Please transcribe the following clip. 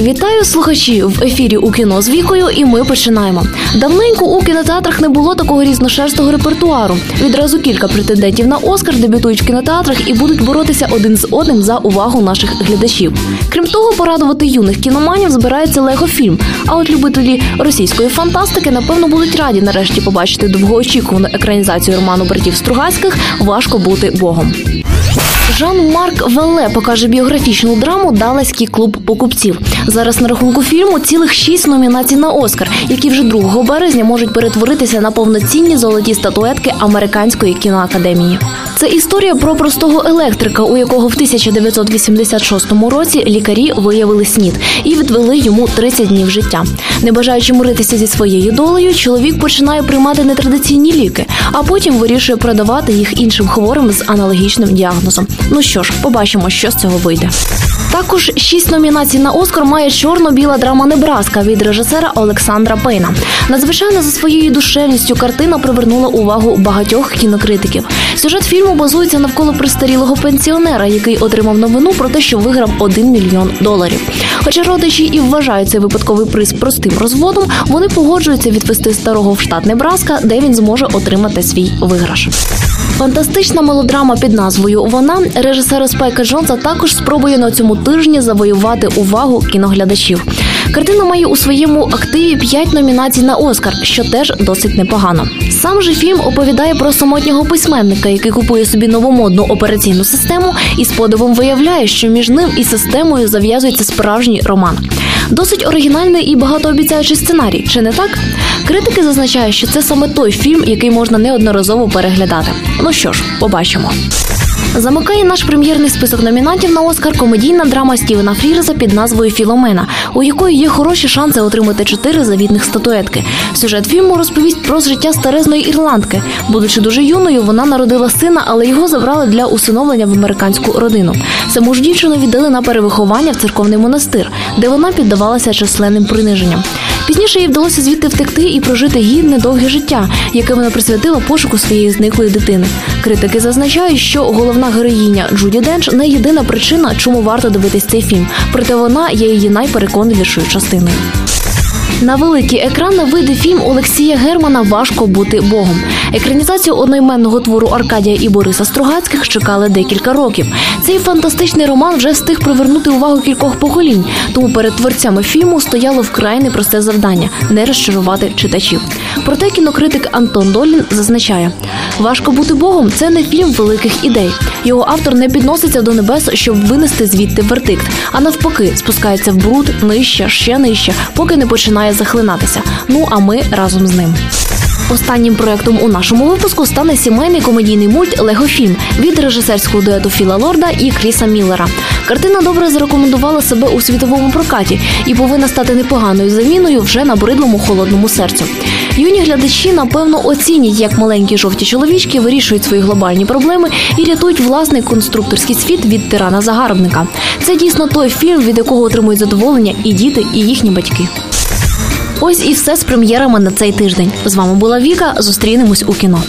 Вітаю слухачі в ефірі у кіно з вікою, і ми починаємо. Давненько у кінотеатрах не було такого різношерстого репертуару. Відразу кілька претендентів на Оскар дебютують в кінотеатрах і будуть боротися один з одним за увагу наших глядачів. Крім того, порадувати юних кіноманів збирається лего-фільм. А от любителі російської фантастики напевно будуть раді нарешті побачити довгоочікувану екранізацію роману братів Стругацьких Важко бути богом. Жан-Марк Веле покаже біографічну драму Даласький клуб покупців. Зараз на рахунку фільму цілих шість номінацій на Оскар, які вже 2 березня можуть перетворитися на повноцінні золоті статуетки американської кіноакадемії. Це історія про простого електрика, у якого в 1986 році лікарі виявили снід і відвели йому 30 днів життя. Не бажаючи миритися зі своєю долею, чоловік починає приймати нетрадиційні ліки, а потім вирішує продавати їх іншим хворим з аналогічним діагнозом. Ну що ж, побачимо, що з цього вийде. Також шість номінацій на Оскар має чорно-біла драма Небраска від режисера Олександра Пейна. Надзвичайно за своєю душевністю картина привернула увагу багатьох кінокритиків. Сюжет фільму базується навколо престарілого пенсіонера, який отримав новину про те, що виграв 1 мільйон доларів. Хоча родичі і вважають цей випадковий приз простим розводом, вони погоджуються відвести старого в штат Небраска, де він зможе отримати свій виграш. Фантастична мелодрама під назвою Вона режисера Спайка Джонса також спробує на цьому тижні завоювати увагу кіноглядачів. Картина має у своєму активі п'ять номінацій на Оскар, що теж досить непогано. Сам же фільм оповідає про самотнього письменника, який купує собі новомодну операційну систему, і з подивом виявляє, що між ним і системою зав'язується справжній роман. Досить оригінальний і багатообіцяючий сценарій, чи не так? Критики зазначають, що це саме той фільм, який можна неодноразово переглядати. Ну що ж, побачимо. Замикає наш прем'єрний список номінантів на Оскар комедійна драма Стівена Фрірза під назвою Філомена, у якої є хороші шанси отримати чотири завітних статуетки. Сюжет фільму розповість про життя старезної ірландки. Будучи дуже юною, вона народила сина, але його забрали для усиновлення в американську родину. Саму ж дівчину віддали на перевиховання в церковний монастир, де вона піддавалася численним приниженням. Пізніше їй вдалося звідти втекти і прожити гідне довге життя, яке вона присвятила пошуку своєї зниклої дитини. Критики зазначають, що головна героїня Джуді Денч не єдина причина, чому варто дивитись цей фільм. Проте вона є її найпереконливішою частиною. На великий екран вийде фільм Олексія Германа Важко бути Богом. Екранізацію одноіменного твору Аркадія і Бориса Стругацьких чекали декілька років. Цей фантастичний роман вже встиг привернути увагу кількох поколінь. Тому перед творцями фільму стояло вкрай непросте завдання не розчарувати читачів. Проте кінокритик Антон Долін зазначає: важко бути Богом це не фільм великих ідей. Його автор не підноситься до небес, щоб винести звідти вердикт, а навпаки, спускається в бруд нижче, ще нижче, поки не починає захлинатися. Ну а ми разом з ним. Останнім проектом у нашому випуску стане сімейний комедійний мульт Легофільм від режисерського дуету Філа Лорда і Кріса Міллера. Картина добре зарекомендувала себе у світовому прокаті і повинна стати непоганою заміною вже на бридлому холодному серцю. Юні глядачі напевно оцінять, як маленькі жовті чоловічки вирішують свої глобальні проблеми і рятують власний конструкторський світ від тирана загарбника. Це дійсно той фільм, від якого отримують задоволення і діти, і їхні батьки. Ось і все з прем'єрами на цей тиждень. З вами була Віка. Зустрінемось у кіно.